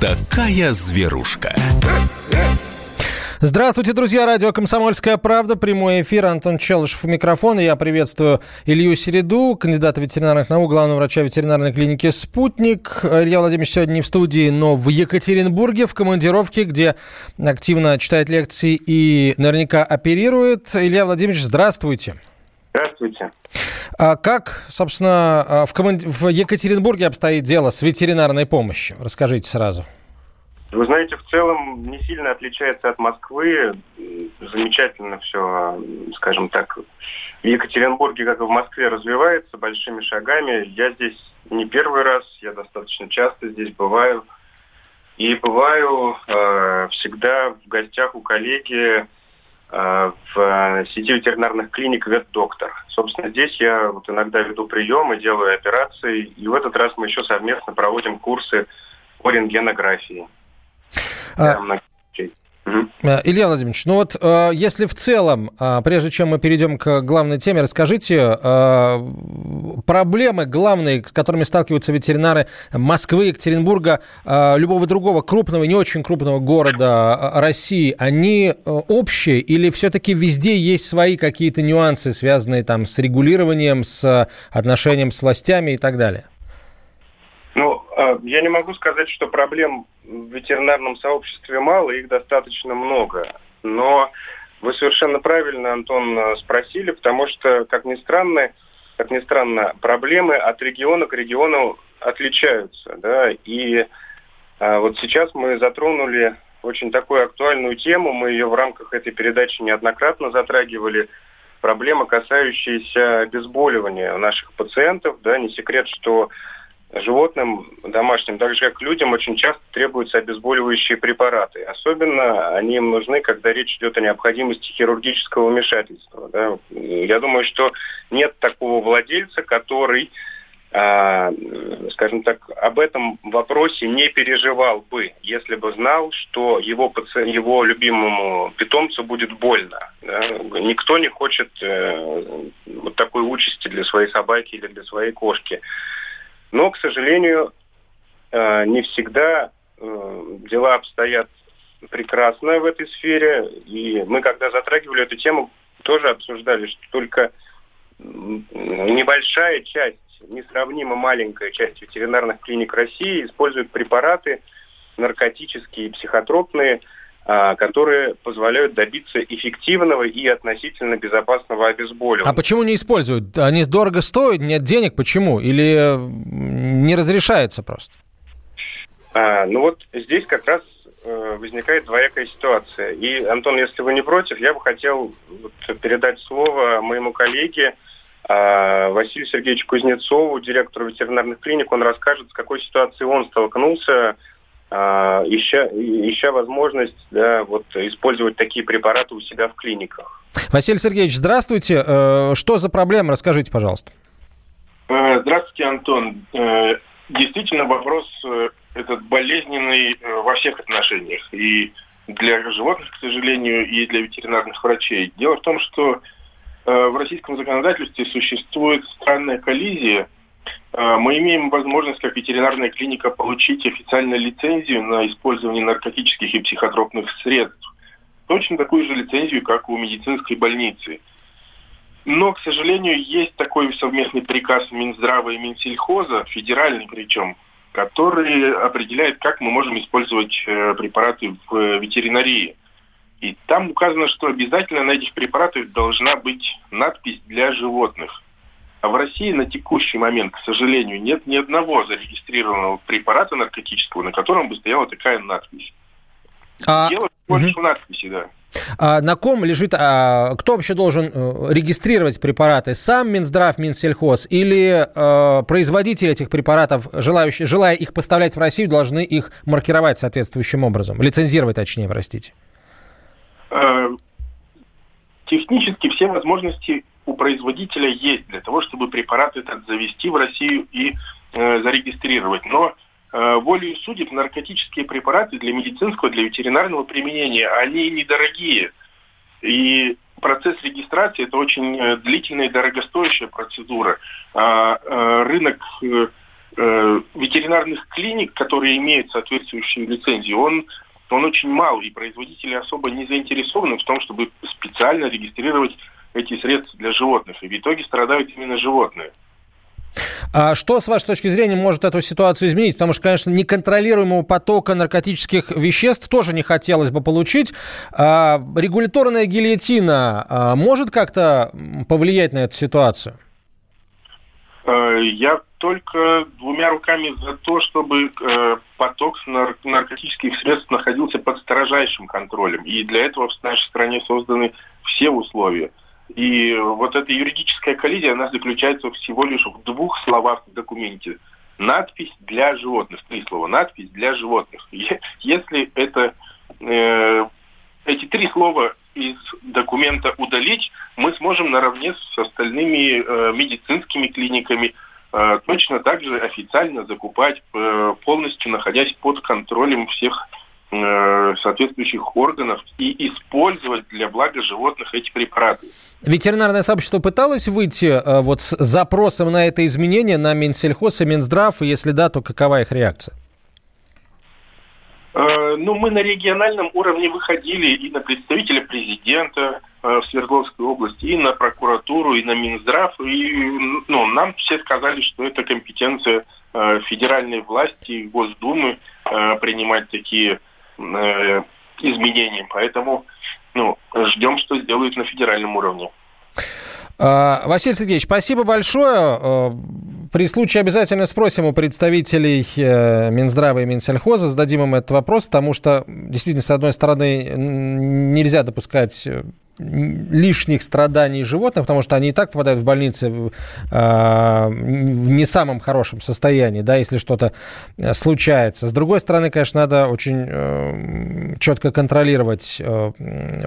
такая зверушка. Здравствуйте, друзья. Радио «Комсомольская правда». Прямой эфир. Антон Челышев у микрофона. Я приветствую Илью Середу, кандидата ветеринарных наук, главного врача ветеринарной клиники «Спутник». Илья Владимирович сегодня не в студии, но в Екатеринбурге, в командировке, где активно читает лекции и наверняка оперирует. Илья Владимирович, здравствуйте. Здравствуйте. А как, собственно, а, в, команд... в Екатеринбурге обстоит дело с ветеринарной помощью? Расскажите сразу. Вы знаете, в целом не сильно отличается от Москвы. Замечательно все, скажем так, в Екатеринбурге, как и в Москве, развивается большими шагами. Я здесь не первый раз, я достаточно часто здесь бываю. И бываю э, всегда в гостях у коллеги в сети ветеринарных клиник «Ветдоктор». Собственно, здесь я вот иногда веду приемы, делаю операции. И в этот раз мы еще совместно проводим курсы по рентгенографии. А... Илья Владимирович, ну вот э, если в целом, э, прежде чем мы перейдем к главной теме, расскажите э, проблемы главные, с которыми сталкиваются ветеринары Москвы, Екатеринбурга, любого другого крупного не очень крупного города России, они общие или все-таки везде есть свои какие-то нюансы, связанные там с регулированием, с отношением с властями и так далее? Ну, я не могу сказать, что проблем в ветеринарном сообществе мало, их достаточно много. Но вы совершенно правильно, Антон, спросили, потому что, как ни странно, как ни странно, проблемы от региона к региону отличаются. Да? И а, вот сейчас мы затронули очень такую актуальную тему, мы ее в рамках этой передачи неоднократно затрагивали, проблема, касающаяся обезболивания наших пациентов. Да? Не секрет, что животным домашним, так же как людям, очень часто требуются обезболивающие препараты. Особенно они им нужны, когда речь идет о необходимости хирургического вмешательства. Да. Я думаю, что нет такого владельца, который, э, скажем так, об этом вопросе не переживал бы, если бы знал, что его, паци... его любимому питомцу будет больно. Да. Никто не хочет э, вот такой участи для своей собаки или для своей кошки. Но, к сожалению, э, не всегда э, дела обстоят прекрасно в этой сфере. И мы, когда затрагивали эту тему, тоже обсуждали, что только небольшая часть, несравнимо маленькая часть ветеринарных клиник России используют препараты наркотические, психотропные, а, которые позволяют добиться эффективного и относительно безопасного обезболивания. А почему не используют? Они дорого стоят, нет денег, почему? Или не разрешается просто? А, ну вот здесь как раз э, возникает двоякая ситуация. И, Антон, если вы не против, я бы хотел вот передать слово моему коллеге э, Василию Сергеевичу Кузнецову, директору ветеринарных клиник. Он расскажет, с какой ситуацией он столкнулся а, ища, ища возможность да, вот, использовать такие препараты у себя в клиниках. Василий Сергеевич, здравствуйте. Э, что за проблема? Расскажите, пожалуйста. Э, здравствуйте, Антон. Э, действительно, вопрос этот болезненный во всех отношениях. И для животных, к сожалению, и для ветеринарных врачей. Дело в том, что в российском законодательстве существует странная коллизия мы имеем возможность, как ветеринарная клиника, получить официальную лицензию на использование наркотических и психотропных средств. Точно такую же лицензию, как у медицинской больницы. Но, к сожалению, есть такой совместный приказ Минздрава и Минсельхоза, федеральный причем, который определяет, как мы можем использовать э, препараты в ветеринарии. И там указано, что обязательно на этих препаратах должна быть надпись для животных. А в России на текущий момент, к сожалению, нет ни одного зарегистрированного препарата наркотического, на котором бы стояла такая надпись. А... Дело больше угу. в надписи, да. А на ком лежит, а, кто вообще должен э, регистрировать препараты? Сам Минздрав, Минсельхоз или э, производители этих препаратов, желающие, желая их поставлять в Россию, должны их маркировать соответствующим образом, лицензировать, точнее, простите? Э, технически все возможности у производителя есть для того, чтобы препарат этот завести в Россию и э, зарегистрировать. Но э, волею судеб наркотические препараты для медицинского, для ветеринарного применения, они недорогие. И процесс регистрации это очень э, длительная и дорогостоящая процедура. А, а рынок э, э, ветеринарных клиник, которые имеют соответствующие лицензии, он, он очень мал, и производители особо не заинтересованы в том, чтобы специально регистрировать эти средства для животных. И в итоге страдают именно животные. А что, с вашей точки зрения, может эту ситуацию изменить? Потому что, конечно, неконтролируемого потока наркотических веществ тоже не хотелось бы получить. А регуляторная гильотина а, может как-то повлиять на эту ситуацию? Э, я только двумя руками за то, чтобы э, поток наркотических средств находился под строжайшим контролем. И для этого в нашей стране созданы все условия. И вот эта юридическая коллизия, она заключается всего лишь в двух словах в документе. Надпись для животных. Три слова. Надпись для животных. Если это, э, эти три слова из документа удалить, мы сможем наравне с остальными э, медицинскими клиниками э, точно так же официально закупать, э, полностью находясь под контролем всех соответствующих органов и использовать для блага животных эти препараты. Ветеринарное сообщество пыталось выйти э, вот с запросом на это изменение на Минсельхоз и Минздрав, и если да, то какова их реакция? Э, ну, мы на региональном уровне выходили и на представителя президента в Свердловской области, и на прокуратуру, и на Минздрав. И ну, нам все сказали, что это компетенция федеральной власти, Госдумы принимать такие э. Поэтому ну, ждем, что сделают на федеральном уровне. А, Василий Сергеевич, спасибо большое. А, при случае обязательно спросим у представителей э, Минздрава и Минсельхоза, зададим им этот вопрос, потому что действительно, с одной стороны, нельзя допускать лишних страданий животных, потому что они и так попадают в больницы в, в не самом хорошем состоянии, да, если что-то э, случается. С другой стороны, конечно, надо очень э, четко контролировать э,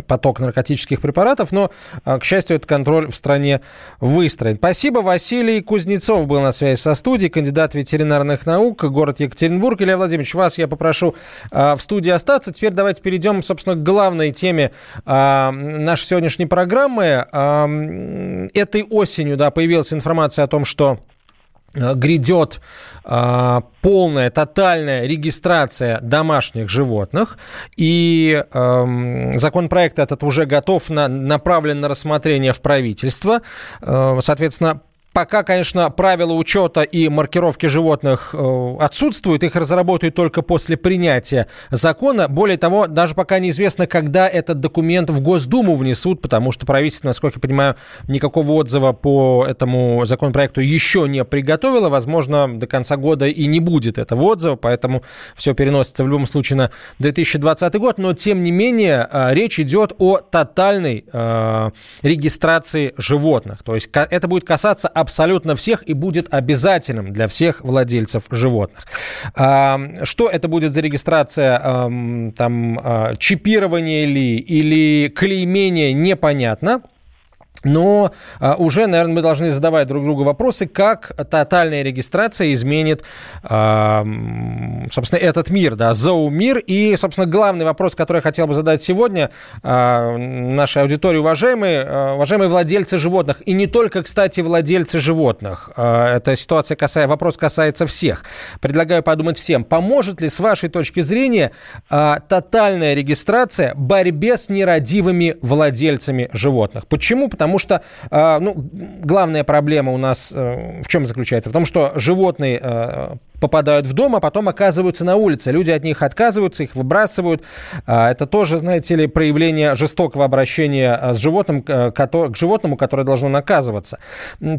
поток наркотических препаратов, но, к счастью, этот контроль в стране выстроен. Спасибо. Василий Кузнецов был на связи со студией, кандидат ветеринарных наук, город Екатеринбург. Илья Владимирович, вас я попрошу в студии остаться. Теперь давайте перейдем, собственно, к главной теме нашей нашей сегодняшней программы. Этой осенью да, появилась информация о том, что э, грядет э, полная, тотальная регистрация домашних животных. И законопроект этот уже готов, на, направлен на рассмотрение в правительство. Э, соответственно, Пока, конечно, правила учета и маркировки животных э, отсутствуют, их разработают только после принятия закона. Более того, даже пока неизвестно, когда этот документ в Госдуму внесут, потому что правительство, насколько я понимаю, никакого отзыва по этому законопроекту еще не приготовило. Возможно, до конца года и не будет этого отзыва, поэтому все переносится в любом случае на 2020 год. Но, тем не менее, э, речь идет о тотальной э, регистрации животных. То есть это будет касаться абсолютно всех и будет обязательным для всех владельцев животных. Что это будет за регистрация, там, а, чипирование ли или клеймение, непонятно. Но а, уже, наверное, мы должны задавать друг другу вопросы, как тотальная регистрация изменит, а, собственно, этот мир, да, зоомир. И, собственно, главный вопрос, который я хотел бы задать сегодня а, нашей аудитории, уважаемые, уважаемые владельцы животных, и не только, кстати, владельцы животных. Эта ситуация касается, вопрос касается всех. Предлагаю подумать всем, поможет ли, с вашей точки зрения, тотальная регистрация борьбе с нерадивыми владельцами животных? Почему? Потому Потому что, а, ну, главная проблема у нас э, в чем заключается? В том, что животные э, попадают в дом, а потом оказываются на улице. Люди от них отказываются, их выбрасывают. А, это тоже, знаете ли, проявление жестокого обращения с животным, к животному, которое должно наказываться.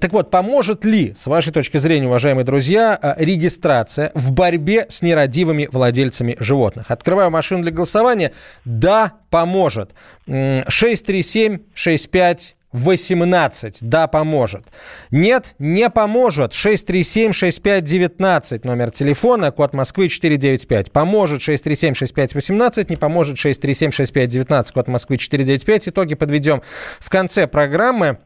Так вот, поможет ли, с вашей точки зрения, уважаемые друзья, регистрация в борьбе с нерадивыми владельцами животных? Открываю машину для голосования. Да, поможет. 637 65 18. Да, поможет. Нет, не поможет. 637-6519 номер телефона, код Москвы 495. Поможет 637-6518, не поможет 637-6519, код Москвы 495. Итоги подведем в конце программы.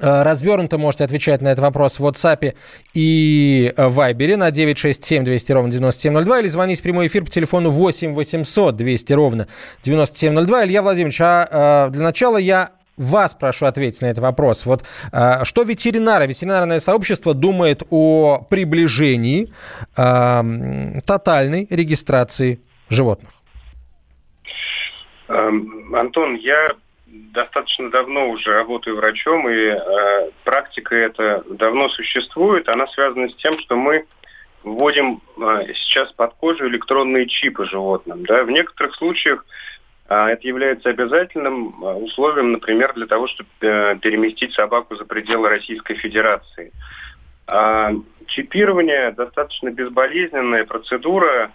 Э, развернуто можете отвечать на этот вопрос в WhatsApp и э, Viber на 967 200 ровно 9702 или звонить в прямой эфир по телефону 8 800 200 ровно 9702. Илья Владимирович, а э, для начала я вас прошу ответить на этот вопрос. Вот э, что ветеринары, ветеринарное сообщество думает о приближении э, тотальной регистрации животных? Эм, Антон, я достаточно давно уже работаю врачом, и э, практика эта давно существует. Она связана с тем, что мы вводим э, сейчас под кожу электронные чипы животным. Да? В некоторых случаях это является обязательным э, условием, например, для того, чтобы э, переместить собаку за пределы Российской Федерации. А чипирование достаточно безболезненная процедура,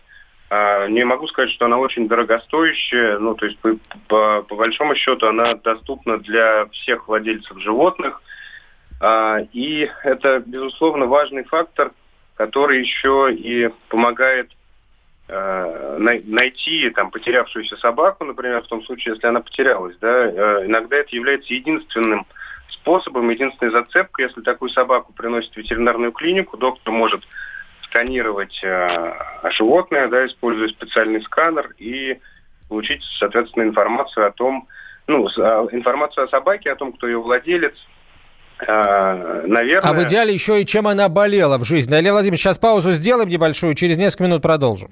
а, не могу сказать, что она очень дорогостоящая. Ну, то есть, по, по, по большому счету, она доступна для всех владельцев животных. А, и это, безусловно, важный фактор, который еще и помогает а, найти там потерявшуюся собаку, например, в том случае, если она потерялась, да, иногда это является единственным способом, единственной зацепкой, если такую собаку приносят в ветеринарную клинику, доктор может сканировать э, животное, да, используя специальный сканер и получить, соответственно, информацию о том, ну, а, информацию о собаке, о том, кто ее владелец, э, наверное... А в идеале еще и чем она болела в жизни. Илья Владимирович, сейчас паузу сделаем небольшую, через несколько минут продолжим.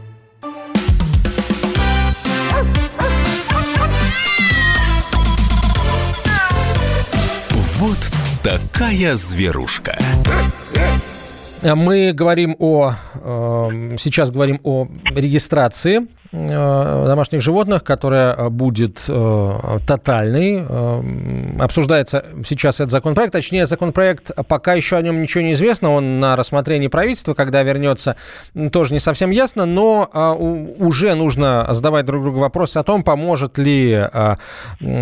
Такая зверушка. Мы говорим о, э, сейчас говорим о регистрации домашних животных, которая э, будет э, тотальной. Обсуждается сейчас этот законопроект. Точнее, законопроект, пока еще о нем ничего не известно. Он на рассмотрении правительства. Когда вернется, тоже не совсем ясно. Но уже нужно задавать друг другу вопросы о том, поможет ли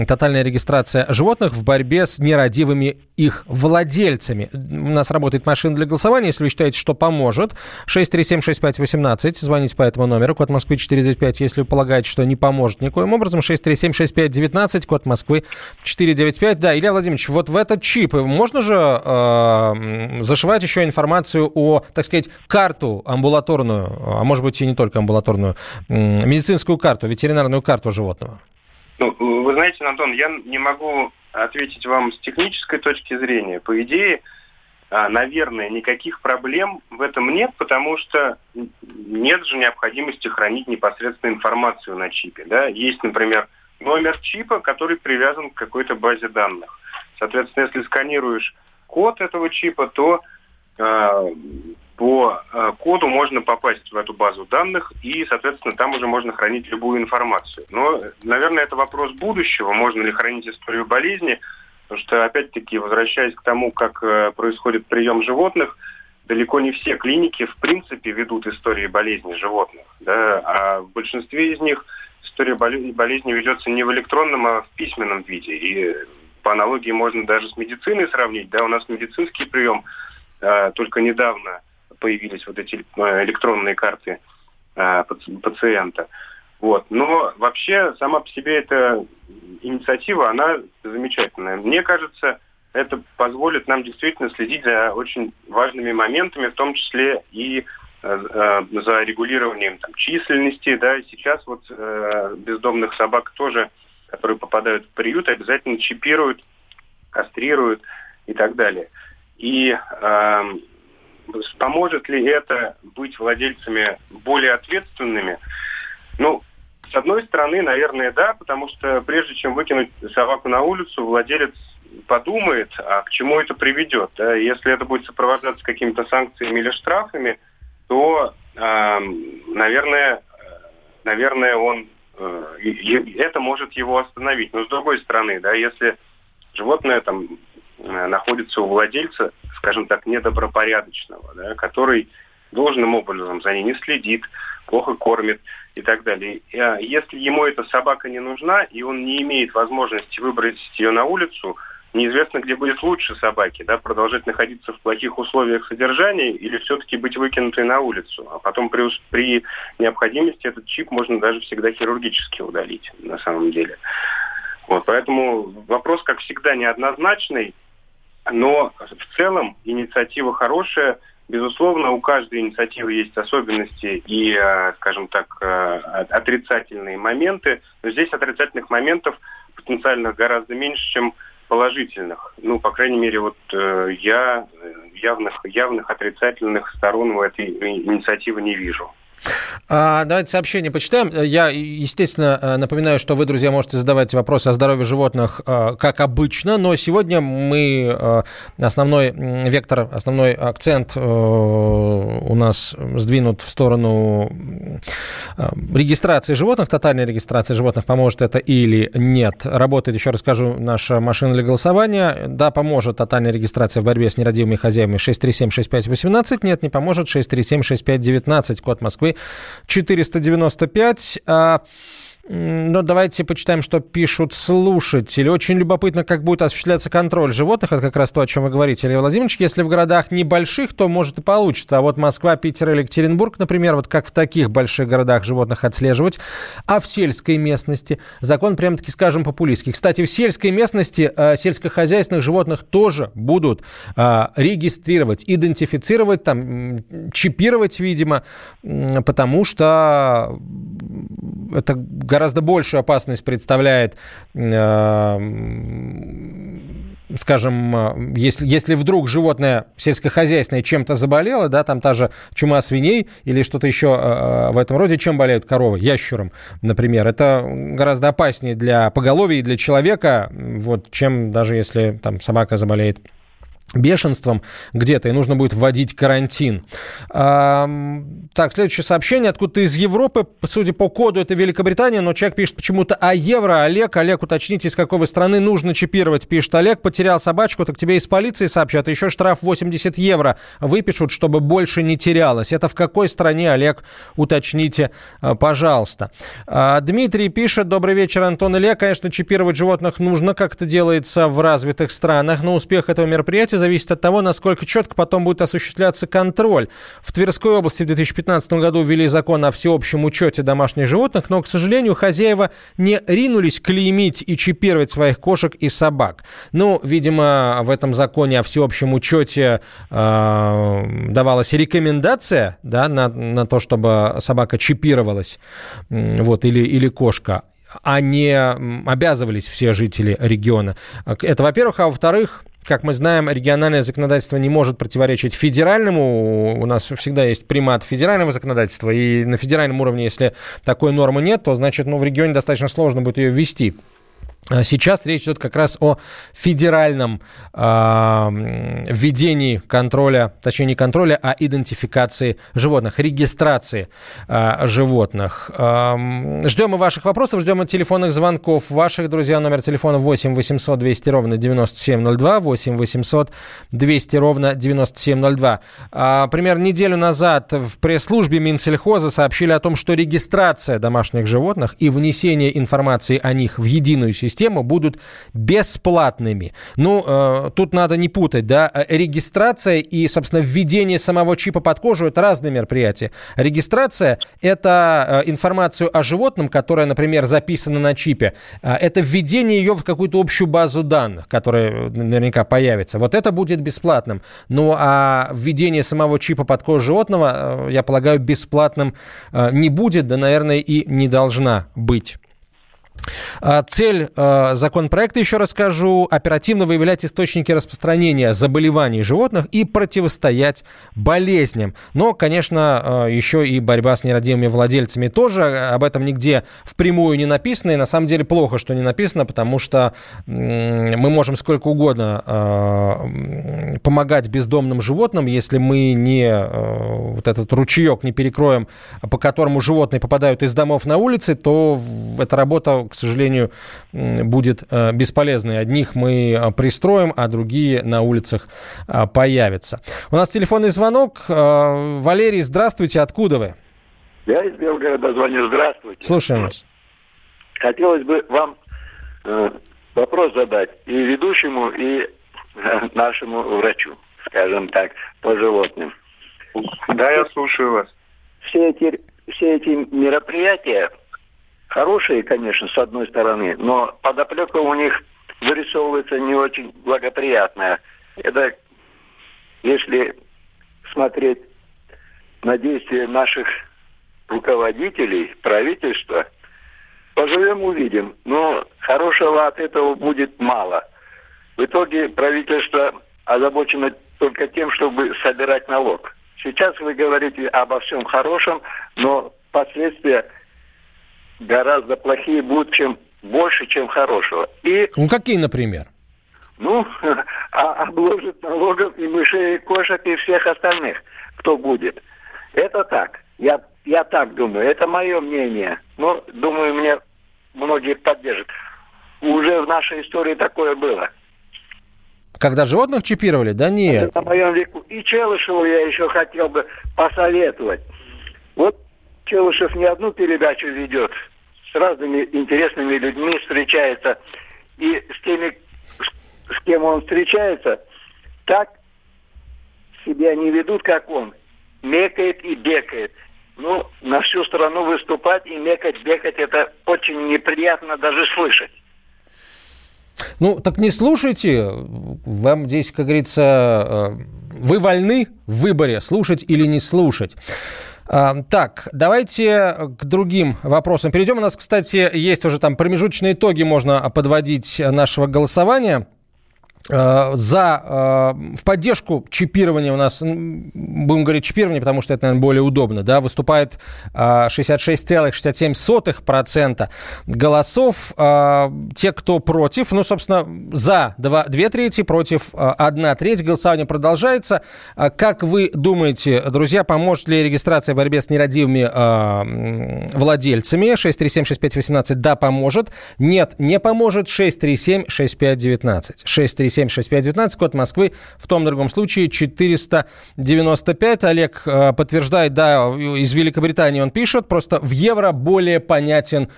тотальная регистрация животных в борьбе с нерадивыми их владельцами. У нас работает машина для голосования. Если вы считаете, что поможет, 6376518. Звоните по этому номеру. Код Москвы 495 495, если вы полагаете, что не поможет никоим образом. 6376519, код Москвы 495. Да, Илья Владимирович, вот в этот чип можно же э, зашивать еще информацию о, так сказать, карту амбулаторную, а может быть и не только амбулаторную, медицинскую карту, ветеринарную карту животного? Ну, вы знаете, Антон, я не могу ответить вам с технической точки зрения. По идее, наверное, никаких проблем в этом нет, потому что нет же необходимости хранить непосредственно информацию на чипе. Да? Есть, например, номер чипа, который привязан к какой-то базе данных. Соответственно, если сканируешь код этого чипа, то э, по э, коду можно попасть в эту базу данных, и, соответственно, там уже можно хранить любую информацию. Но, наверное, это вопрос будущего, можно ли хранить историю болезни, Потому что, опять-таки, возвращаясь к тому, как э, происходит прием животных, далеко не все клиники, в принципе, ведут истории болезни животных. Да? А в большинстве из них история болезни ведется не в электронном, а в письменном виде. И по аналогии можно даже с медициной сравнить. Да, у нас медицинский прием а, только недавно появились вот эти э, электронные карты пациента. Вот. Но вообще сама по себе эта инициатива, она замечательная. Мне кажется, это позволит нам действительно следить за очень важными моментами, в том числе и э, э за регулированием там, численности. Да, сейчас вот э, бездомных собак тоже, которые попадают в приют, обязательно чипируют, кастрируют и так далее. И э, поможет ли это быть владельцами более ответственными? Ну, с одной стороны, наверное, да, потому что прежде чем выкинуть собаку на улицу, владелец подумает, а к чему это приведет. Да? Если это будет сопровождаться какими-то санкциями или штрафами, то, э, наверное, наверное, он э, это может его остановить. Но с другой стороны, да, если животное там э, находится у владельца, скажем так, недобропорядочного, да, который должным образом за ней не следит, плохо кормит и так далее. А если ему эта собака не нужна, и он не имеет возможности выбросить ее на улицу, неизвестно, где будет лучше собаки, да, продолжать находиться в плохих условиях содержания или все-таки быть выкинутой на улицу. А потом при, при необходимости этот чип можно даже всегда хирургически удалить, на самом деле. Вот, поэтому вопрос, как всегда, неоднозначный, но в целом инициатива хорошая. Безусловно, у каждой инициативы есть особенности и, э, скажем так, э, отрицательные моменты. Но здесь отрицательных моментов потенциально гораздо меньше, чем положительных. Ну, по крайней мере, вот э, я явных, явных отрицательных сторон у этой инициативы не вижу. А, давайте сообщение почитаем. Я, естественно, э, напоминаю, что вы, друзья, можете задавать вопросы о здоровье животных, э, как обычно, но сегодня мы э, основной вектор, основной акцент у нас сдвинут в сторону регистрации животных, тотальной регистрации животных, поможет это или нет. Работает, еще расскажу, наша машина для голосования. Да, поможет тотальная регистрация в борьбе с нерадивыми хозяевами 637-6518. Нет, не поможет 637-6519, код Москвы Москвы 495. Но давайте почитаем, что пишут слушатели. Очень любопытно, как будет осуществляться контроль животных. Это как раз то, о чем вы говорите, Илья Владимирович. Если в городах небольших, то может и получится. А вот Москва, Питер или Екатеринбург, например, вот как в таких больших городах животных отслеживать. А в сельской местности закон прямо-таки, скажем, популистский. Кстати, в сельской местности э, сельскохозяйственных животных тоже будут э, регистрировать, идентифицировать, там, чипировать, видимо, потому что это гораздо большую опасность представляет э, скажем, э, если, если вдруг животное сельскохозяйственное чем-то заболело, да, там та же чума свиней или что-то еще э, в этом роде, чем болеют коровы? Ящуром, например. Это гораздо опаснее для поголовья и для человека, вот, чем даже если там собака заболеет бешенством где-то, и нужно будет вводить карантин. А, так, следующее сообщение откуда-то из Европы. Судя по коду, это Великобритания, но человек пишет почему-то о евро. Олег, Олег, уточните, из какой страны нужно чипировать, пишет Олег. Потерял собачку, так тебе из полиции сообщат. Еще штраф 80 евро выпишут, чтобы больше не терялось. Это в какой стране, Олег, уточните, а, пожалуйста. А, Дмитрий пишет, добрый вечер, Антон Илья. Конечно, чипировать животных нужно, как это делается в развитых странах, но успех этого мероприятия зависит от того, насколько четко потом будет осуществляться контроль. В Тверской области в 2015 году ввели закон о всеобщем учете домашних животных, но, к сожалению, хозяева не ринулись клеймить и чипировать своих кошек и собак. Ну, видимо, в этом законе о всеобщем учете э, давалась рекомендация да, на, на то, чтобы собака чипировалась, вот, или, или кошка а не обязывались все жители региона. Это, во-первых. А во-вторых, как мы знаем, региональное законодательство не может противоречить федеральному. У нас всегда есть примат федерального законодательства. И на федеральном уровне, если такой нормы нет, то значит, ну, в регионе достаточно сложно будет ее ввести. А сейчас речь идет как раз о федеральном э, введении контроля, точнее не контроля, а идентификации животных, регистрации э, животных. Э, ждем и ваших вопросов, ждем и телефонных звонков ваших, друзья. Номер телефона 8 800 200 ровно 9702, 8 800 200 ровно 9702. Э, примерно неделю назад в пресс-службе Минсельхоза сообщили о том, что регистрация домашних животных и внесение информации о них в единую систему систему будут бесплатными. Ну, э, тут надо не путать, да, э, регистрация и, собственно, введение самого чипа под кожу – это разные мероприятия. Регистрация – это э, информацию о животном, которая, например, записана на чипе. Э, это введение ее в какую-то общую базу данных, которая наверняка появится. Вот это будет бесплатным. Ну, а введение самого чипа под кожу животного, я полагаю, бесплатным не будет, да, наверное, и не должна быть. А, цель э, законопроекта, еще расскажу, оперативно выявлять источники распространения заболеваний животных и противостоять болезням. Но, конечно, э, еще и борьба с нерадивыми владельцами тоже. Об этом нигде впрямую не написано. И на самом деле плохо, что не написано, потому что мы можем сколько угодно помогать бездомным животным, если мы не вот этот ручеек не перекроем, по которому животные попадают из домов на улицы, то эта работа к сожалению, будет э, бесполезной. Одних мы э, пристроим, а другие на улицах э, появятся. У нас телефонный звонок. Валерий, здравствуйте. Откуда вы? Я из Белгорода звоню. Здравствуйте. Слушаем вас. Хотелось бы вам э, вопрос задать и ведущему, и э, нашему врачу, скажем так, по животным. Да, я слушаю вас. Все эти, все эти мероприятия хорошие, конечно, с одной стороны, но подоплека у них вырисовывается не очень благоприятная. Это если смотреть на действия наших руководителей, правительства, поживем увидим. Но хорошего от этого будет мало. В итоге правительство озабочено только тем, чтобы собирать налог. Сейчас вы говорите обо всем хорошем, но последствия гораздо плохие будут, чем больше, чем хорошего. И, ну, какие, например? Ну, а обложит налогом и мышей, и кошек, и всех остальных, кто будет. Это так. Я, я так думаю. Это мое мнение. Но, думаю, мне многие поддержат. Уже в нашей истории такое было. Когда животных чипировали? Да нет. Это на моем веку. И Челышеву я еще хотел бы посоветовать. Вот Челышев не одну передачу ведет, с разными интересными людьми встречается. И с теми, с кем он встречается, так себя не ведут, как он. Мекает и бекает. Ну, на всю страну выступать и мекать, бекать, это очень неприятно даже слышать. Ну, так не слушайте. Вам здесь, как говорится, э, вы вольны в выборе, слушать или не слушать. Так, давайте к другим вопросам перейдем. У нас, кстати, есть уже там промежуточные итоги, можно подводить нашего голосования. Э, за, э, в поддержку чипирования у нас, будем говорить чипирование, потому что это, наверное, более удобно, да, выступает 66,67% э, голосов. Те, кто против, ну, собственно, за 2, 2 трети, против 1 треть. Голосование продолжается. Как вы думаете, друзья, поможет ли регистрация в борьбе с нерадивыми владельцами? 637-6518, да, поможет. Нет, не поможет. 637-6519. 637 76519, код Москвы, в том другом случае 495. Олег э, подтверждает, да, из Великобритании он пишет, просто в евро более понятен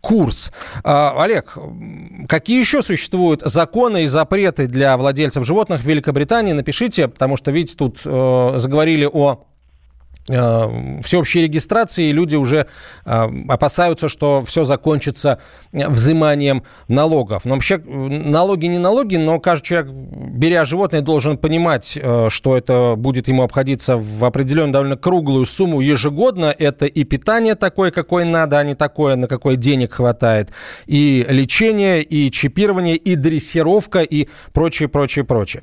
курс. А, Олег, какие еще существуют законы и запреты для владельцев животных в Великобритании? Напишите, потому что, видите, тут э, заговорили о всеобщей регистрации, и люди уже э, опасаются, что все закончится взиманием налогов. Но вообще налоги не налоги, но каждый человек, беря животное, должен понимать, э, что это будет ему обходиться в определенную довольно круглую сумму ежегодно. Это и питание такое, какое надо, а не такое, на какое денег хватает, и лечение, и чипирование, и дрессировка, и прочее, прочее, прочее.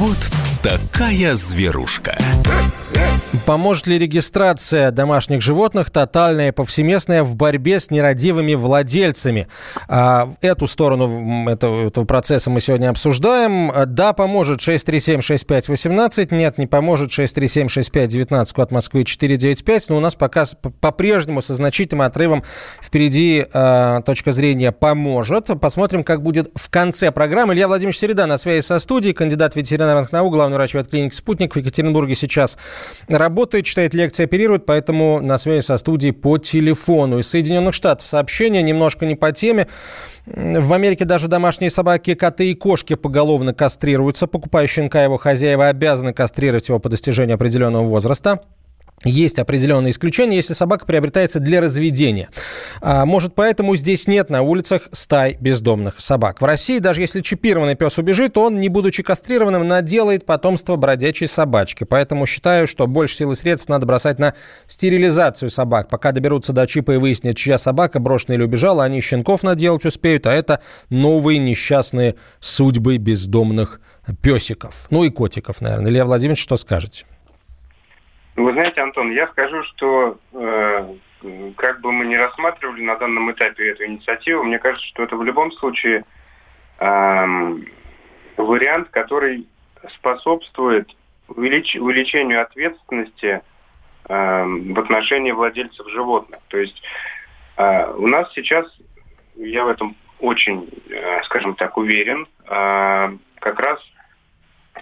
Вот такая зверушка. Поможет ли регистрация домашних животных тотальная и повсеместная в борьбе с нерадивыми владельцами? А, эту сторону этого, этого процесса мы сегодня обсуждаем. Да, поможет 637-6518. Нет, не поможет 637-6519, код Москвы 495. Но у нас пока по-прежнему со значительным отрывом впереди э, точка зрения поможет. Посмотрим, как будет в конце программы. Илья Владимирович Середа на связи со студией, кандидат ветеринарных наук, главный врач ветклиники «Спутник» в Екатеринбурге сейчас работает, читает лекции, оперирует, поэтому на связи со студией по телефону. Из Соединенных Штатов сообщение, немножко не по теме. В Америке даже домашние собаки, коты и кошки поголовно кастрируются. Покупая щенка, его хозяева обязаны кастрировать его по достижению определенного возраста. Есть определенные исключения, если собака приобретается для разведения. А, может, поэтому здесь нет на улицах стай бездомных собак. В России, даже если чипированный пес убежит, он, не будучи кастрированным, наделает потомство бродячей собачки. Поэтому считаю, что больше сил и средств надо бросать на стерилизацию собак. Пока доберутся до чипа и выяснят, чья собака брошена или убежала, они щенков наделать успеют, а это новые несчастные судьбы бездомных песиков. Ну и котиков, наверное. Илья Владимирович, что скажете? Вы знаете, Антон, я скажу, что э, как бы мы ни рассматривали на данном этапе эту инициативу, мне кажется, что это в любом случае э, вариант, который способствует увелич, увеличению ответственности э, в отношении владельцев животных. То есть э, у нас сейчас, я в этом очень, э, скажем так, уверен, э, как раз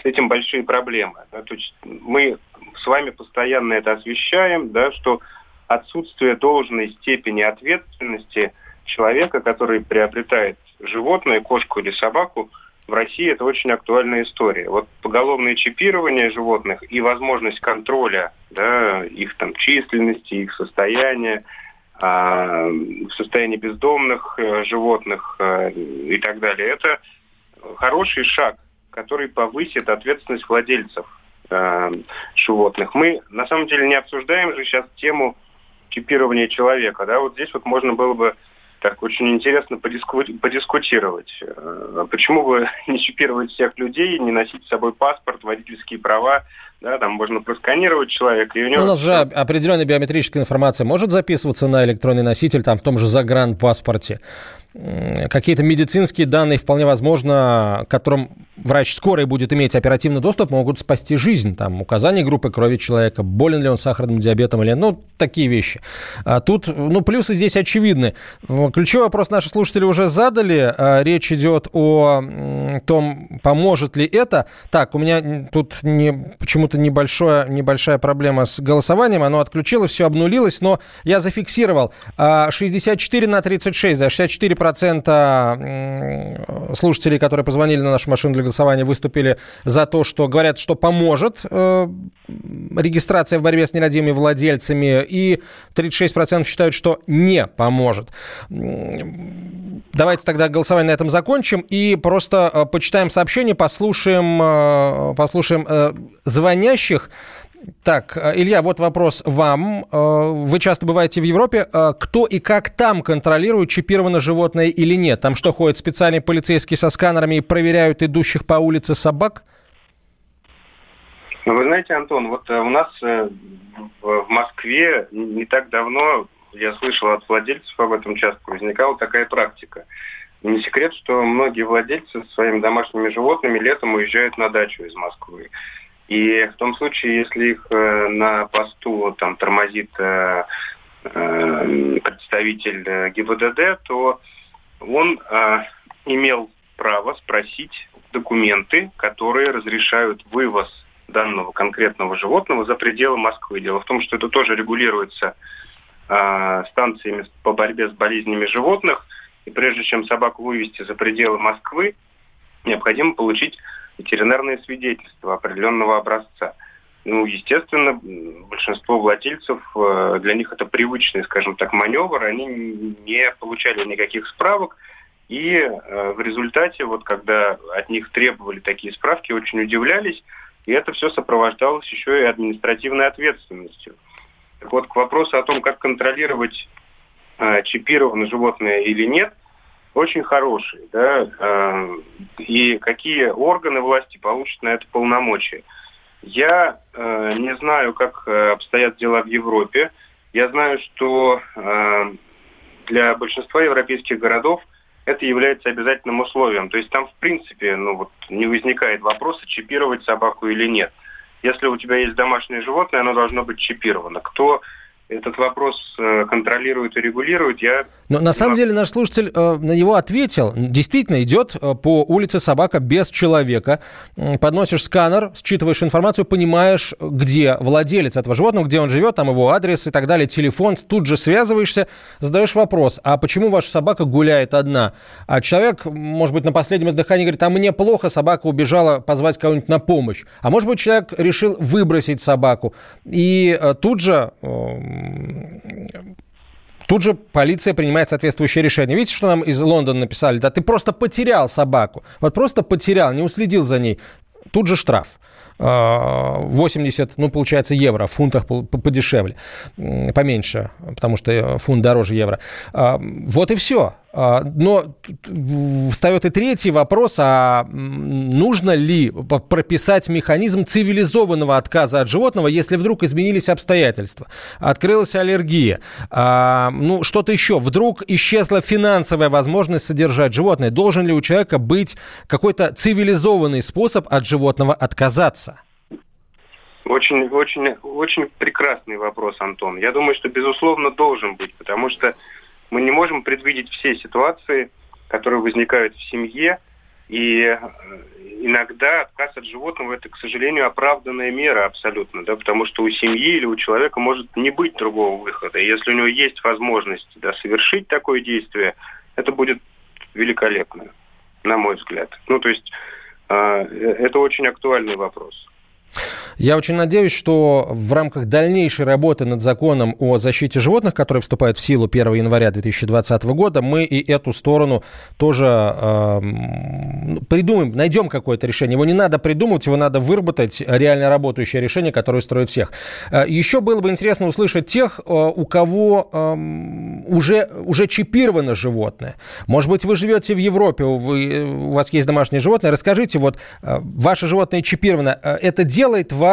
с этим большие проблемы. То есть мы с вами постоянно это освещаем, да, что отсутствие должной степени ответственности человека, который приобретает животное, кошку или собаку, в России это очень актуальная история. Вот поголовное чипирование животных и возможность контроля да, их там численности, их состояния, э, состояние бездомных э, животных э, и так далее, это хороший шаг который повысит ответственность владельцев э, животных. Мы на самом деле не обсуждаем же сейчас тему чипирования человека. Да? Вот здесь вот можно было бы так очень интересно подиску... подискутировать. Э, почему бы не чипировать всех людей, не носить с собой паспорт, водительские права, да, там можно просканировать человека. И у, него... у нас же определенная биометрическая информация может записываться на электронный носитель, там в том же загранпаспорте какие-то медицинские данные, вполне возможно, к которым врач скорой будет иметь оперативный доступ, могут спасти жизнь. Там указание группы крови человека, болен ли он сахарным диабетом или ну, такие вещи. А тут, ну, плюсы здесь очевидны. Ключевой вопрос наши слушатели уже задали. А, речь идет о том, поможет ли это. Так, у меня тут не, почему-то небольшое, небольшая проблема с голосованием. Оно отключилось, все обнулилось, но я зафиксировал. 64 а, на 36, да, 64 3% слушателей, которые позвонили на нашу машину для голосования, выступили за то, что говорят, что поможет э, регистрация в борьбе с нерадивыми владельцами, и 36% считают, что не поможет. Давайте тогда голосование на этом закончим и просто э, почитаем сообщения, послушаем, э, послушаем звонящих. Так, э, Илья, вот вопрос вам. Э, вы часто бываете в Европе. Э, кто и как там контролирует, чипировано животное или нет? Там что, ходят специальные полицейские со сканерами и проверяют идущих по улице собак? Ну, вы знаете, Антон, вот у нас в Москве не так давно, я слышал от владельцев об этом часто, возникала такая практика. Не секрет, что многие владельцы со своими домашними животными летом уезжают на дачу из Москвы. И в том случае, если их э, на посту там тормозит э, э, представитель ГИБДД, то он имел право спросить документы, которые разрешают вывоз данного конкретного животного за пределы Москвы. Дело в том, что это тоже регулируется станциями по борьбе с болезнями животных. И прежде чем собаку вывести за пределы Москвы, необходимо получить ветеринарное свидетельство определенного образца. Ну, естественно, большинство владельцев, э, для них это привычный, скажем так, маневр, они не получали никаких справок, и э, в результате, вот когда от них требовали такие справки, очень удивлялись, и это все сопровождалось еще и административной ответственностью. Так вот, к вопросу о том, как контролировать, э, чипировано животное или нет – очень хороший, да, э, и какие органы власти получат на это полномочия. Я э, не знаю, как э, обстоят дела в Европе. Я знаю, что э, для большинства европейских городов это является обязательным условием. То есть там, в принципе, ну вот не возникает вопроса, чипировать собаку или нет. Если у тебя есть домашнее животное, оно должно быть чипировано. Кто этот вопрос э, контролирует и регулирует, я... Но на самом деле наш слушатель э, на него ответил. Действительно, идет э, по улице собака без человека. Подносишь сканер, считываешь информацию, понимаешь, где владелец этого животного, где он живет, там его адрес и так далее, телефон. Тут же связываешься, задаешь вопрос, а почему ваша собака гуляет одна? А человек, может быть, на последнем издыхании говорит, а мне плохо, собака убежала позвать кого-нибудь на помощь. А может быть, человек решил выбросить собаку. И тут же Тут же полиция принимает соответствующее решение. Видите, что нам из Лондона написали? Да ты просто потерял собаку. Вот просто потерял, не уследил за ней. Тут же штраф. 80, ну, получается, евро, в фунтах подешевле, поменьше, потому что фунт дороже евро. А, вот и все. А, но встает и третий вопрос, а нужно ли прописать механизм цивилизованного отказа от животного, если вдруг изменились обстоятельства, открылась аллергия, а, ну что-то еще, вдруг исчезла финансовая возможность содержать животное, должен ли у человека быть какой-то цивилизованный способ от животного отказаться? Очень, очень, очень прекрасный вопрос, Антон. Я думаю, что безусловно должен быть, потому что мы не можем предвидеть все ситуации, которые возникают в семье, и э, иногда отказ от животного это, к сожалению, оправданная мера абсолютно, да, потому что у семьи или у человека может не быть другого выхода. И если у него есть возможность да, совершить такое действие, это будет великолепно, на мой взгляд. Ну, то есть э, это очень актуальный вопрос. Я очень надеюсь, что в рамках дальнейшей работы над законом о защите животных, который вступает в силу 1 января 2020 года, мы и эту сторону тоже э, придумаем, найдем какое-то решение. Его не надо придумывать, его надо выработать, реально работающее решение, которое устроит всех. Э, еще было бы интересно услышать тех, э, у кого э, уже, уже чипировано животное. Может быть, вы живете в Европе, вы, у вас есть домашнее животное. Расскажите, вот ваше животное чипировано. Это делает вас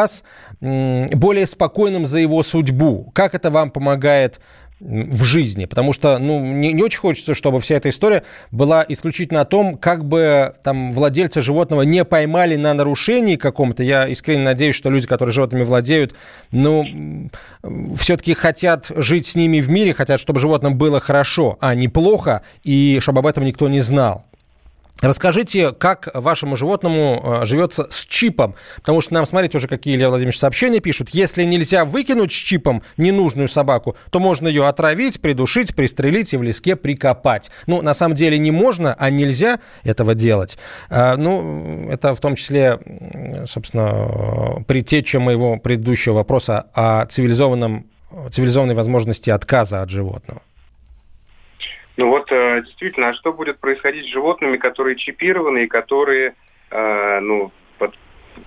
более спокойным за его судьбу? Как это вам помогает в жизни, потому что, ну, не, не очень хочется, чтобы вся эта история была исключительно о том, как бы там владельцы животного не поймали на нарушении каком-то. Я искренне надеюсь, что люди, которые животными владеют, ну, все-таки хотят жить с ними в мире, хотят, чтобы животным было хорошо, а не плохо, и чтобы об этом никто не знал. Расскажите, как вашему животному э, живется с чипом. Потому что нам, смотрите, уже какие Илья Владимирович сообщения пишут. Если нельзя выкинуть с чипом ненужную собаку, то можно ее отравить, придушить, пристрелить и в леске прикопать. Ну, на самом деле не можно, а нельзя этого делать. Э, ну, это в том числе, собственно, предтеча моего предыдущего вопроса о цивилизованном, цивилизованной возможности отказа от животного. Ну вот, э, действительно, а что будет происходить с животными, которые чипированы и которые, э, ну, под,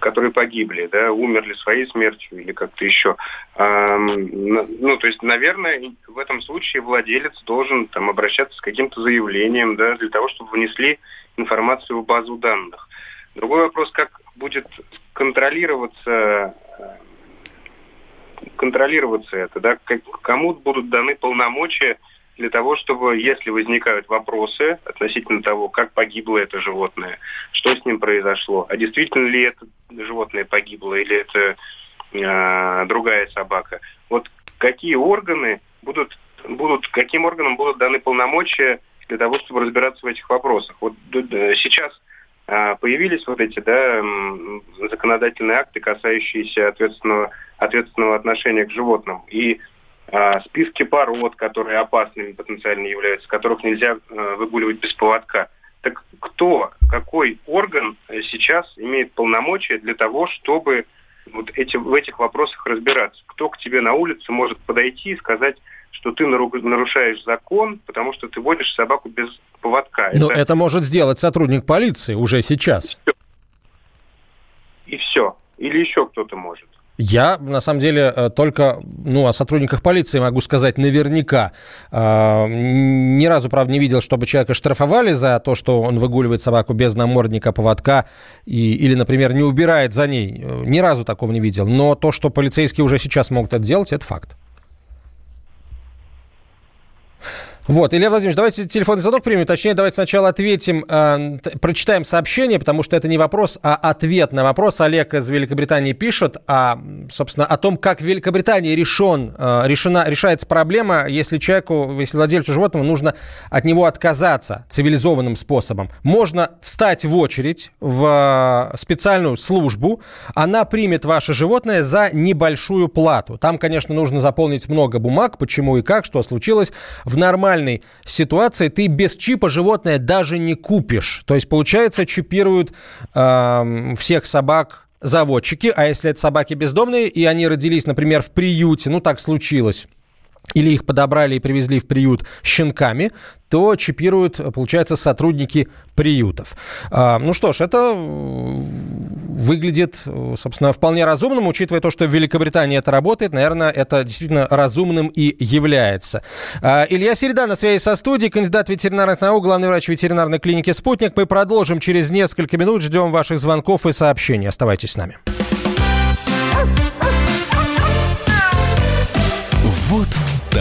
которые погибли, да, умерли своей смертью или как-то еще. Ну, то есть, наверное, в этом случае владелец должен там обращаться с каким-то заявлением, да, для того, чтобы внесли информацию в базу данных. Другой вопрос, как будет контролироваться контролироваться это, да, кому будут даны полномочия для того, чтобы, если возникают вопросы относительно того, как погибло это животное, что с ним произошло, а действительно ли это животное погибло или это э, другая собака, вот какие органы будут, будут, каким органам будут даны полномочия для того, чтобы разбираться в этих вопросах. Вот сейчас э, появились вот эти да, законодательные акты, касающиеся ответственного, ответственного отношения к животным. И а, списки пород, которые опасными потенциально являются, которых нельзя а, выгуливать без поводка. Так кто, какой орган сейчас имеет полномочия для того, чтобы вот эти, в этих вопросах разбираться? Кто к тебе на улице может подойти и сказать, что ты нарушаешь закон, потому что ты водишь собаку без поводка? Но это, это может сделать сотрудник полиции уже сейчас. И все. И все. Или еще кто-то может. Я, на самом деле, э, только ну, о сотрудниках полиции могу сказать наверняка. А, ни разу, правда, не видел, чтобы человека штрафовали за то, что он выгуливает собаку без намордника, поводка и, или, например, не убирает за ней. Э, ни разу такого не видел. Но то, что полицейские уже сейчас могут это делать, это факт. Вот, Илья Владимирович, давайте телефонный звонок примем. Точнее, давайте сначала ответим, э, прочитаем сообщение, потому что это не вопрос, а ответ на вопрос. Олег из Великобритании пишет, а, собственно, о том, как в Великобритании решен, э, решена, решается проблема, если человеку, если владельцу животного нужно от него отказаться цивилизованным способом. Можно встать в очередь в специальную службу, она примет ваше животное за небольшую плату. Там, конечно, нужно заполнить много бумаг, почему и как, что случилось. В нормальном нормальной ситуации ты без чипа животное даже не купишь. То есть, получается, чипируют э, всех собак заводчики, а если это собаки бездомные, и они родились, например, в приюте, ну так случилось, или их подобрали и привезли в приют щенками, то чипируют, получается, сотрудники приютов. А, ну что ж, это выглядит, собственно, вполне разумным, учитывая то, что в Великобритании это работает, наверное, это действительно разумным и является. А, Илья Середа на связи со студией, кандидат ветеринарных наук, главный врач ветеринарной клиники «Спутник». Мы продолжим через несколько минут, ждем ваших звонков и сообщений. Оставайтесь с нами.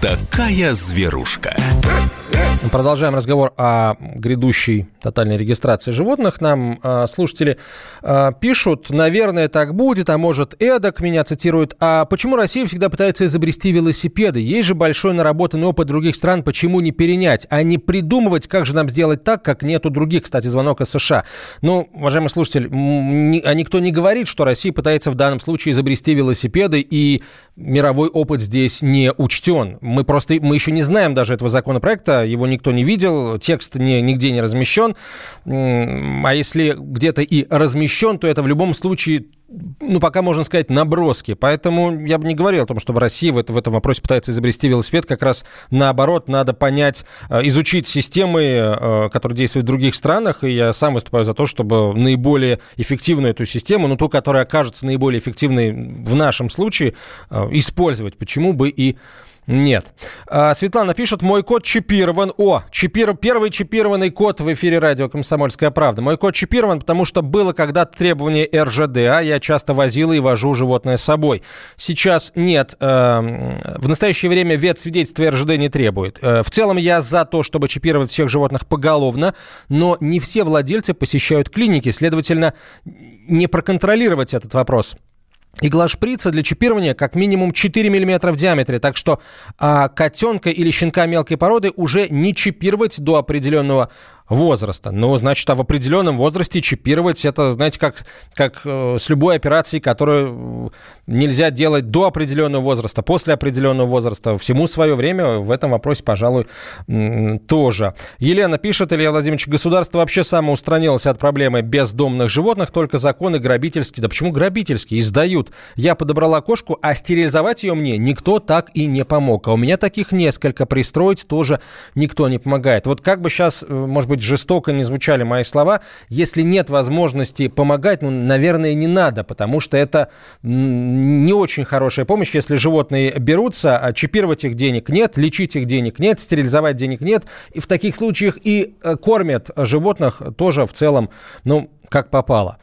такая зверушка. Продолжаем разговор о грядущей тотальной регистрации животных. Нам э, слушатели э, пишут, наверное, так будет, а может эдак, меня цитируют. А почему Россия всегда пытается изобрести велосипеды? Есть же большой наработанный опыт других стран, почему не перенять, а не придумывать, как же нам сделать так, как нету других. Кстати, звонок из США. Ну, уважаемый слушатель, а никто не говорит, что Россия пытается в данном случае изобрести велосипеды, и мировой опыт здесь не учтен. Мы просто, мы еще не знаем даже этого законопроекта, его никто не видел, текст не, нигде не размещен. А если где-то и размещен, то это в любом случае ну, пока можно сказать, наброски. Поэтому я бы не говорил о том, чтобы Россия в, это, в этом вопросе пытается изобрести велосипед. Как раз наоборот, надо понять, э, изучить системы, э, которые действуют в других странах. И я сам выступаю за то, чтобы наиболее эффективную эту систему, ну, ту, которая окажется наиболее эффективной в нашем случае, э, использовать. Почему бы и нет. А, Светлана пишет, мой код чипирован. О, чипир... первый чипированный код в эфире радио «Комсомольская правда». Мой код чипирован, потому что было когда-то требование а я часто возила и вожу животное с собой. Сейчас нет. Э, в настоящее время вет свидетельства РЖД не требует. Э, в целом я за то, чтобы чипировать всех животных поголовно, но не все владельцы посещают клиники, следовательно, не проконтролировать этот вопрос Игла шприца для чипирования как минимум 4 мм в диаметре, так что а, котенка или щенка мелкой породы уже не чипировать до определенного возраста. Но, значит, а в определенном возрасте чипировать, это, знаете, как, как э, с любой операцией, которую нельзя делать до определенного возраста, после определенного возраста. Всему свое время в этом вопросе, пожалуй, тоже. Елена пишет, Илья Владимирович, государство вообще самоустранилось от проблемы бездомных животных, только законы грабительские. Да почему грабительские? Издают. Я подобрала кошку, а стерилизовать ее мне никто так и не помог. А у меня таких несколько. Пристроить тоже никто не помогает. Вот как бы сейчас, э, может быть, быть, жестоко не звучали мои слова, если нет возможности помогать, ну, наверное, не надо, потому что это не очень хорошая помощь, если животные берутся, а чипировать их денег нет, лечить их денег нет, стерилизовать денег нет, и в таких случаях и э, кормят животных тоже в целом, ну, как попало.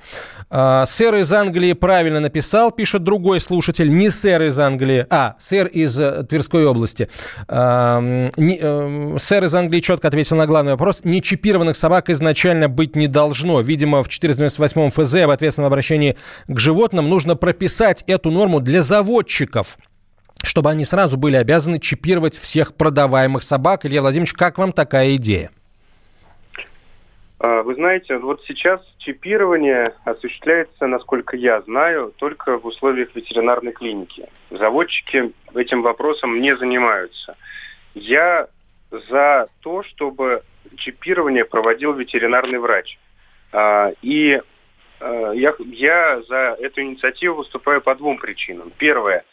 А, сэр из Англии правильно написал, пишет другой слушатель, не сэр из Англии, а сэр из э, Тверской области. А, а, сэр из Англии четко ответил на главный вопрос. Нечипированных собак изначально быть не должно. Видимо, в 498 ФЗ в ответственном обращении к животным нужно прописать эту норму для заводчиков чтобы они сразу были обязаны чипировать всех продаваемых собак. Илья Владимирович, как вам такая идея? А, вы знаете, вот сейчас чипирование осуществляется, насколько я знаю, только в условиях ветеринарной клиники. Заводчики этим вопросом не занимаются. Я за то, чтобы чипирование проводил ветеринарный врач. А, и а, я, я за эту инициативу выступаю по двум причинам. Первое.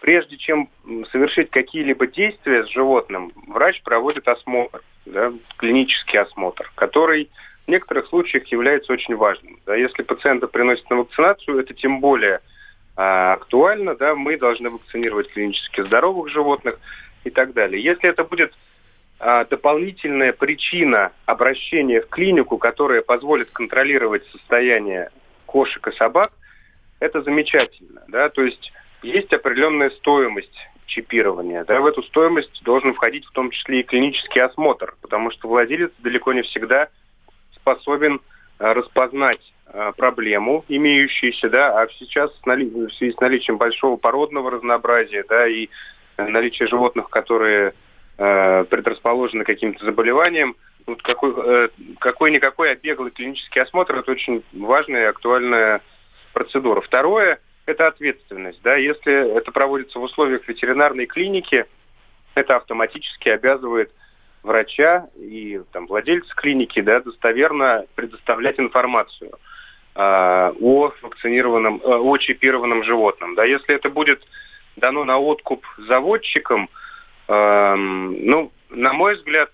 Прежде чем совершить какие-либо действия с животным, врач проводит осмотр да, клинический осмотр, который в некоторых случаях является очень важным. Да, если пациента приносят на вакцинацию, это тем более а, актуально, да, мы должны вакцинировать клинически здоровых животных и так далее. Если это будет а, дополнительная причина обращения в клинику, которая позволит контролировать состояние кошек и собак, это замечательно. Да? То есть есть определенная стоимость чипирования. Да, в эту стоимость должен входить в том числе и клинический осмотр, потому что владелец далеко не всегда способен э, распознать э, проблему, имеющуюся, да, а сейчас в связи с наличием большого породного разнообразия, да, и наличие животных, которые э, предрасположены каким-то заболеваниям, вот какой, э, какой-никакой обеглый клинический осмотр – это очень важная и актуальная процедура. Второе – это ответственность. Да? Если это проводится в условиях ветеринарной клиники, это автоматически обязывает врача и там, владельца клиники да, достоверно предоставлять информацию э, о вакцинированном, э, о чипированном животном. Да? Если это будет дано на откуп заводчикам, э, ну, на мой взгляд,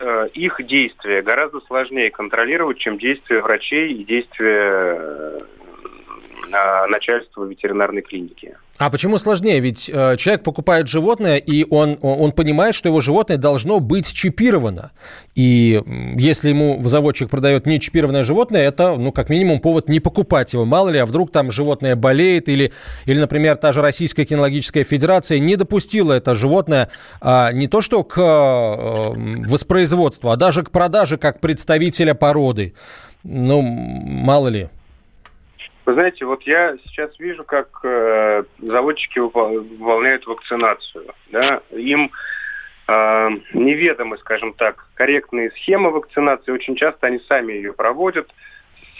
э, их действия гораздо сложнее контролировать, чем действия врачей и действия начальству ветеринарной клиники. А почему сложнее? Ведь э, человек покупает животное, и он, он понимает, что его животное должно быть чипировано. И если ему заводчик продает не чипированное животное, это, ну, как минимум, повод не покупать его. Мало ли, а вдруг там животное болеет, или, или например, та же Российская кинологическая федерация не допустила это животное а, не то что к а, воспроизводству, а даже к продаже как представителя породы. Ну, мало ли. Вы знаете, вот я сейчас вижу, как э, заводчики выполняют вакцинацию. Да? Им э, неведомы, скажем так, корректные схемы вакцинации. Очень часто они сами ее проводят,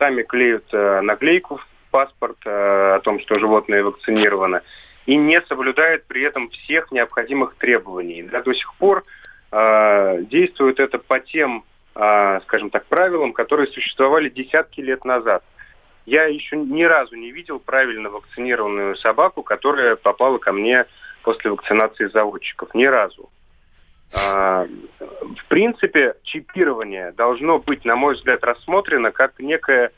сами клеют э, наклейку в паспорт э, о том, что животное вакцинировано, и не соблюдают при этом всех необходимых требований. Да? До сих пор э, действует это по тем, э, скажем так, правилам, которые существовали десятки лет назад – я еще ни разу не видел правильно вакцинированную собаку, которая попала ко мне после вакцинации заводчиков. Ни разу. А, в принципе, чипирование должно быть, на мой взгляд, рассмотрено как некая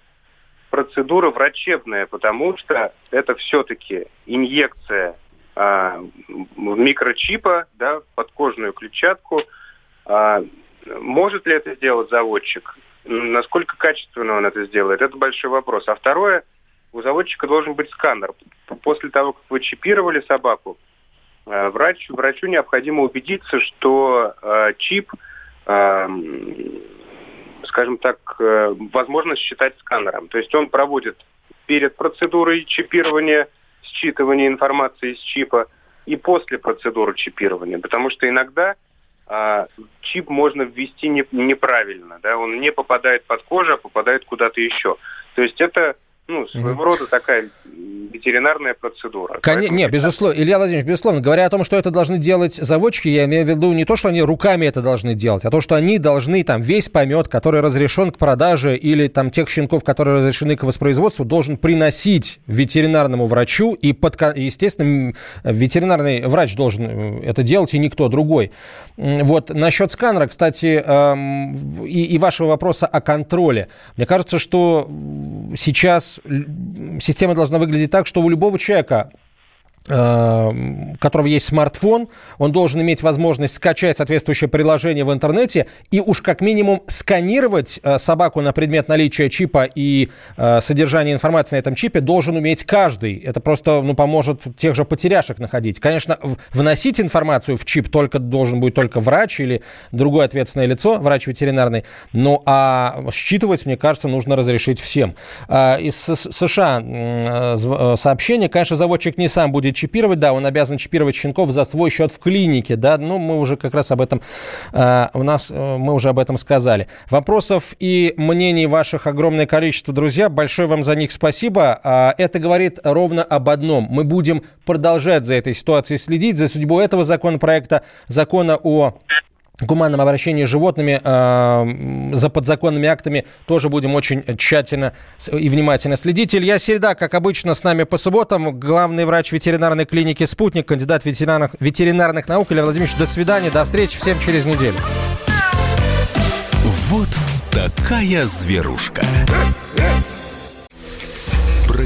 процедура врачебная, потому что это все-таки инъекция а, микрочипа да, подкожную клетчатку. А, может ли это сделать заводчик? Насколько качественно он это сделает, это большой вопрос. А второе, у заводчика должен быть сканер. После того, как вы чипировали собаку, э, врач, врачу необходимо убедиться, что э, чип, э, скажем так, э, возможно считать сканером. То есть он проводит перед процедурой чипирования, считывания информации из чипа и после процедуры чипирования. Потому что иногда чип можно ввести не, неправильно, да, он не попадает под кожу, а попадает куда-то еще. То есть это ну, своего рода такая ветеринарная процедура. Кон... Не, безусловно, Илья Владимирович, безусловно, говоря о том, что это должны делать заводчики, я имею в виду не то, что они руками это должны делать, а то, что они должны там весь помет, который разрешен к продаже или там тех щенков, которые разрешены к воспроизводству, должен приносить ветеринарному врачу и, под, естественно, ветеринарный врач должен э, это делать и никто другой. Вот насчет сканера, кстати, эм, и, и вашего вопроса о контроле. Мне кажется, что сейчас система должна выглядеть так, что у любого человека у которого есть смартфон, он должен иметь возможность скачать соответствующее приложение в интернете и уж как минимум сканировать э, собаку на предмет наличия чипа и э, содержания информации на этом чипе должен уметь каждый. Это просто ну, поможет тех же потеряшек находить. Конечно, вносить информацию в чип только должен будет только врач или другое ответственное лицо, врач ветеринарный. Ну а считывать, мне кажется, нужно разрешить всем. Из США сообщение, конечно, заводчик не сам будет будет чипировать. Да, он обязан чипировать щенков за свой счет в клинике, да, ну, мы уже как раз об этом, э, у нас, э, мы уже об этом сказали. Вопросов и мнений ваших огромное количество, друзья. Большое вам за них спасибо. Э, это говорит ровно об одном. Мы будем продолжать за этой ситуацией следить, за судьбой этого законопроекта, закона о гуманном обращении с животными э, за подзаконными актами тоже будем очень тщательно и внимательно следить. Илья Середа, как обычно, с нами по субботам. Главный врач ветеринарной клиники «Спутник», кандидат ветеринарных, ветеринарных наук. Илья Владимирович, до свидания, до встречи всем через неделю. Вот такая зверушка